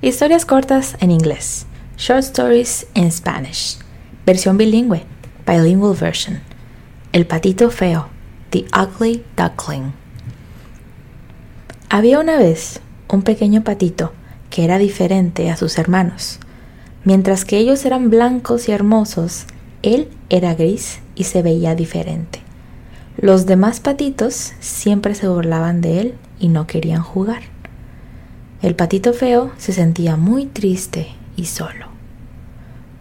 Historias cortas en inglés. Short stories in Spanish. Versión bilingüe. Bilingual version. El patito feo. The ugly duckling. Había una vez un pequeño patito que era diferente a sus hermanos. Mientras que ellos eran blancos y hermosos, él era gris y se veía diferente. Los demás patitos siempre se burlaban de él y no querían jugar. El patito feo se sentía muy triste y solo.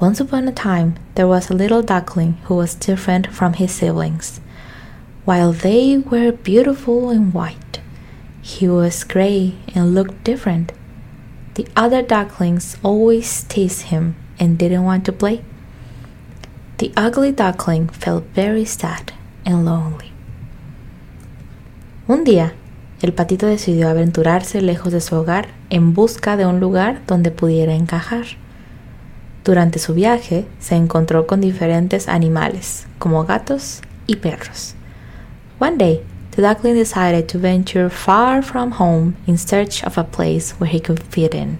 Once upon a time, there was a little duckling who was different from his siblings. While they were beautiful and white, he was gray and looked different. The other ducklings always teased him and didn't want to play. The ugly duckling felt very sad and lonely. Un día, el patito decidió aventurarse lejos de su hogar en busca de un lugar donde pudiera encajar. Durante su viaje se encontró con diferentes animales, como gatos y perros. One day, the duckling decided to venture far from home in search of a place where he could fit in.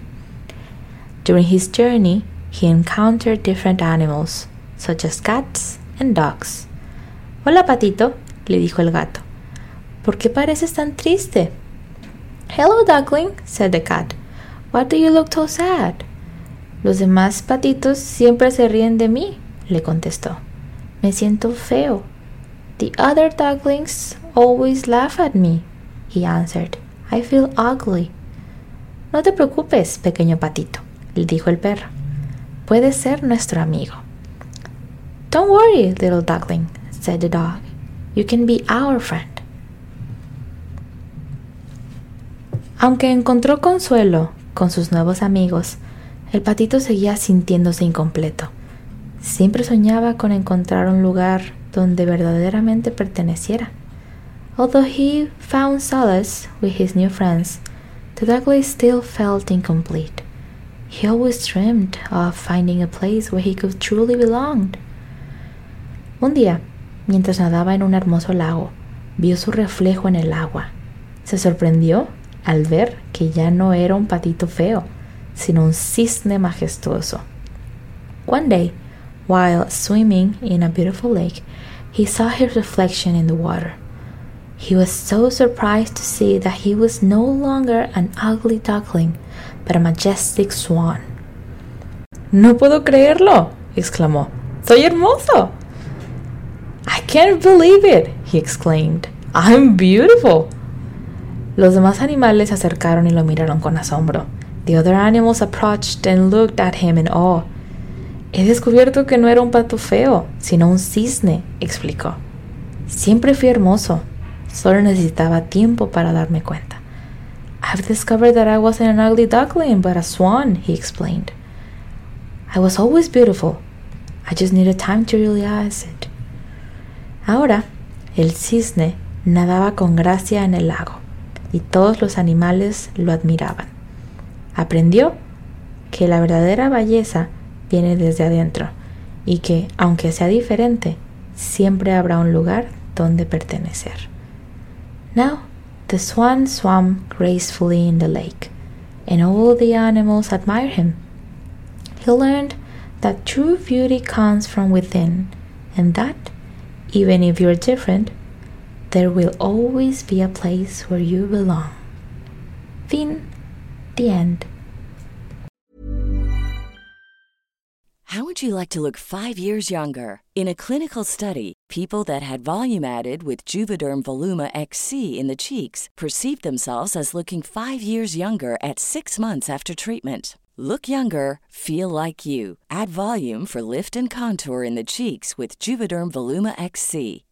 During his journey, he encountered different animals, such as cats and dogs. Hola, patito, le dijo el gato. ¿Por qué pareces tan triste? Hello, duckling, said the cat. Why do you look so sad? Los demás patitos siempre se ríen de mí, le contestó. Me siento feo. The other ducklings always laugh at me, he answered. I feel ugly. No te preocupes, pequeño patito, le dijo el perro. Puedes ser nuestro amigo. Don't worry, little duckling, said the dog. You can be our friend. Aunque encontró consuelo con sus nuevos amigos, el patito seguía sintiéndose incompleto. Siempre soñaba con encontrar un lugar donde verdaderamente perteneciera. Although he found solace with his new friends, the still felt incomplete. He always dreamed of finding a place where he could truly belong. Un día, mientras nadaba en un hermoso lago, vio su reflejo en el agua. Se sorprendió al ver que ya no era un patito feo, sino un cisne majestuoso. One day, while swimming in a beautiful lake, he saw his reflection in the water. He was so surprised to see that he was no longer an ugly duckling, but a majestic swan. No puedo creerlo, exclamó. Soy hermoso. I can't believe it, he exclaimed. I'm beautiful. Los demás animales se acercaron y lo miraron con asombro. The other animals approached and looked at him in awe. He descubierto que no era un pato feo, sino un cisne, explicó. Siempre fui hermoso, solo necesitaba tiempo para darme cuenta. I've discovered that I wasn't an ugly duckling, but a swan, he explained. I was always beautiful. I just needed time to realize it. Ahora, el cisne nadaba con gracia en el lago y todos los animales lo admiraban. Aprendió que la verdadera belleza viene desde adentro y que, aunque sea diferente, siempre habrá un lugar donde pertenecer. Now, the swan swam gracefully in the lake, and all the animals admired him. He learned that true beauty comes from within, and that, even if you're different, there will always be a place where you belong. Fin. The end. How would you like to look five years younger? In a clinical study, people that had volume added with Juvederm Voluma XC in the cheeks perceived themselves as looking five years younger at six months after treatment. Look younger, feel like you. Add volume for lift and contour in the cheeks with Juvederm Voluma XC.